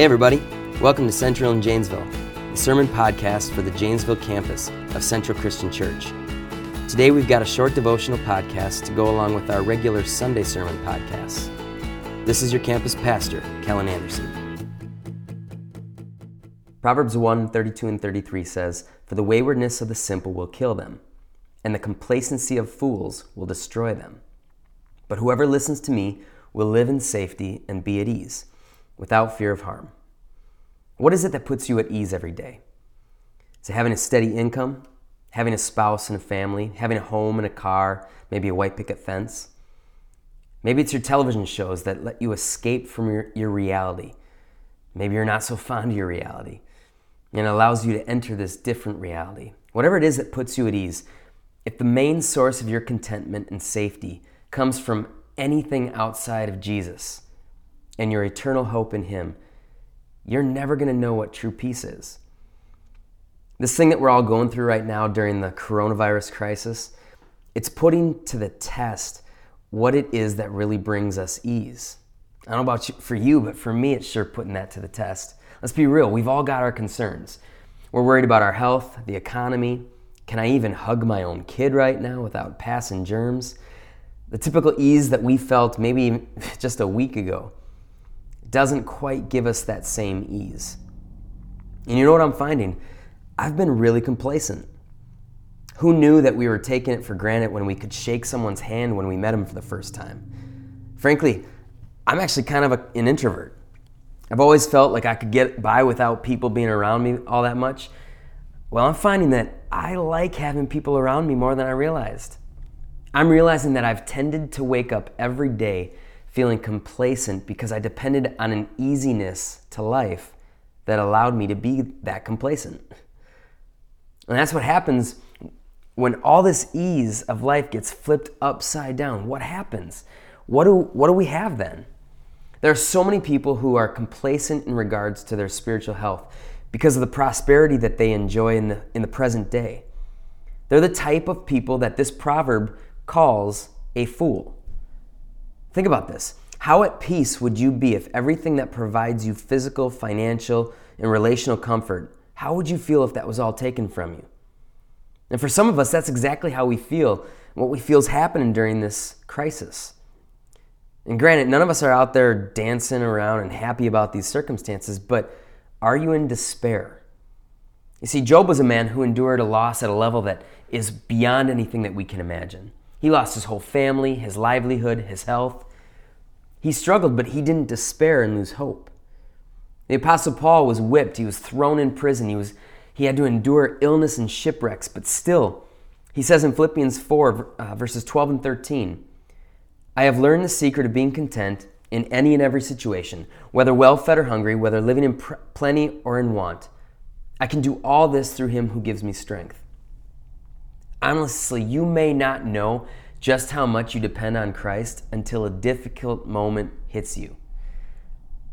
Hey, everybody. Welcome to Central in Janesville, the sermon podcast for the Janesville campus of Central Christian Church. Today, we've got a short devotional podcast to go along with our regular Sunday sermon podcasts. This is your campus pastor, Kellen Anderson. Proverbs 1 32 and 33 says, For the waywardness of the simple will kill them, and the complacency of fools will destroy them. But whoever listens to me will live in safety and be at ease without fear of harm. What is it that puts you at ease every day? Is it having a steady income, having a spouse and a family, having a home and a car, maybe a white picket fence? Maybe it's your television shows that let you escape from your, your reality. Maybe you're not so fond of your reality and it allows you to enter this different reality. Whatever it is that puts you at ease, if the main source of your contentment and safety comes from anything outside of Jesus, and your eternal hope in Him, you're never going to know what true peace is. This thing that we're all going through right now during the coronavirus crisis, it's putting to the test what it is that really brings us ease. I don't know about you, for you, but for me, it's sure putting that to the test. Let's be real, we've all got our concerns. We're worried about our health, the economy. Can I even hug my own kid right now without passing germs? The typical ease that we felt maybe just a week ago doesn't quite give us that same ease. And you know what I'm finding? I've been really complacent. Who knew that we were taking it for granted when we could shake someone's hand when we met them for the first time? Frankly, I'm actually kind of a, an introvert. I've always felt like I could get by without people being around me all that much. Well, I'm finding that I like having people around me more than I realized. I'm realizing that I've tended to wake up every day feeling complacent because I depended on an easiness to life that allowed me to be that complacent. And that's what happens when all this ease of life gets flipped upside down. What happens? What do, what do we have then? There are so many people who are complacent in regards to their spiritual health because of the prosperity that they enjoy in the, in the present day. They're the type of people that this proverb calls a fool. Think about this. How at peace would you be if everything that provides you physical, financial, and relational comfort, how would you feel if that was all taken from you? And for some of us, that's exactly how we feel, what we feel is happening during this crisis. And granted, none of us are out there dancing around and happy about these circumstances, but are you in despair? You see, Job was a man who endured a loss at a level that is beyond anything that we can imagine. He lost his whole family, his livelihood, his health. He struggled, but he didn't despair and lose hope. The Apostle Paul was whipped, he was thrown in prison, he, was, he had to endure illness and shipwrecks, but still, he says in Philippians 4, uh, verses 12 and 13, I have learned the secret of being content in any and every situation, whether well fed or hungry, whether living in pr- plenty or in want. I can do all this through him who gives me strength. Honestly, you may not know just how much you depend on Christ until a difficult moment hits you.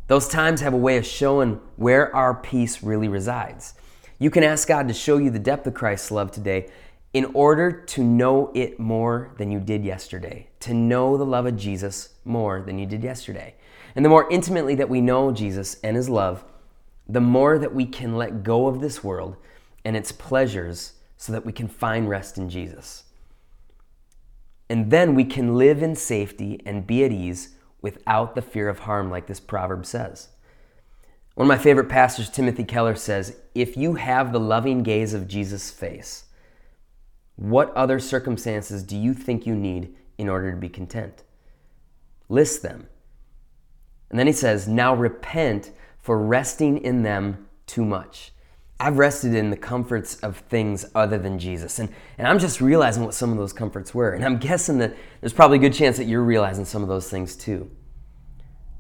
Those times have a way of showing where our peace really resides. You can ask God to show you the depth of Christ's love today in order to know it more than you did yesterday, to know the love of Jesus more than you did yesterday. And the more intimately that we know Jesus and his love, the more that we can let go of this world and its pleasures so that we can find rest in Jesus. And then we can live in safety and be at ease without the fear of harm, like this proverb says. One of my favorite pastors, Timothy Keller, says If you have the loving gaze of Jesus' face, what other circumstances do you think you need in order to be content? List them. And then he says, Now repent for resting in them too much. I've rested in the comforts of things other than Jesus. And, and I'm just realizing what some of those comforts were. And I'm guessing that there's probably a good chance that you're realizing some of those things too.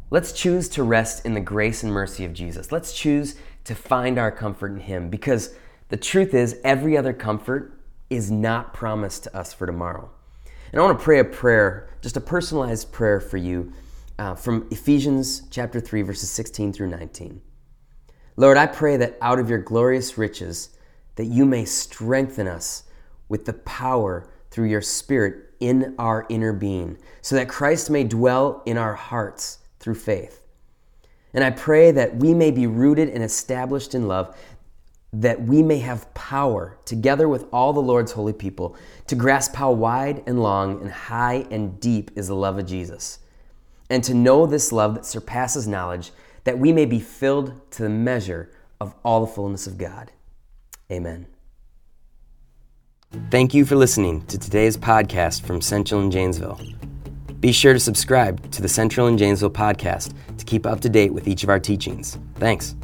Let's choose to rest in the grace and mercy of Jesus. Let's choose to find our comfort in Him because the truth is, every other comfort is not promised to us for tomorrow. And I want to pray a prayer, just a personalized prayer for you uh, from Ephesians chapter 3, verses 16 through 19. Lord, I pray that out of your glorious riches, that you may strengthen us with the power through your Spirit in our inner being, so that Christ may dwell in our hearts through faith. And I pray that we may be rooted and established in love, that we may have power, together with all the Lord's holy people, to grasp how wide and long and high and deep is the love of Jesus, and to know this love that surpasses knowledge, that we may be filled to the measure of all the fullness of God. Amen. Thank you for listening to today's podcast from Central in Janesville. Be sure to subscribe to the Central in Janesville podcast to keep up to date with each of our teachings. Thanks.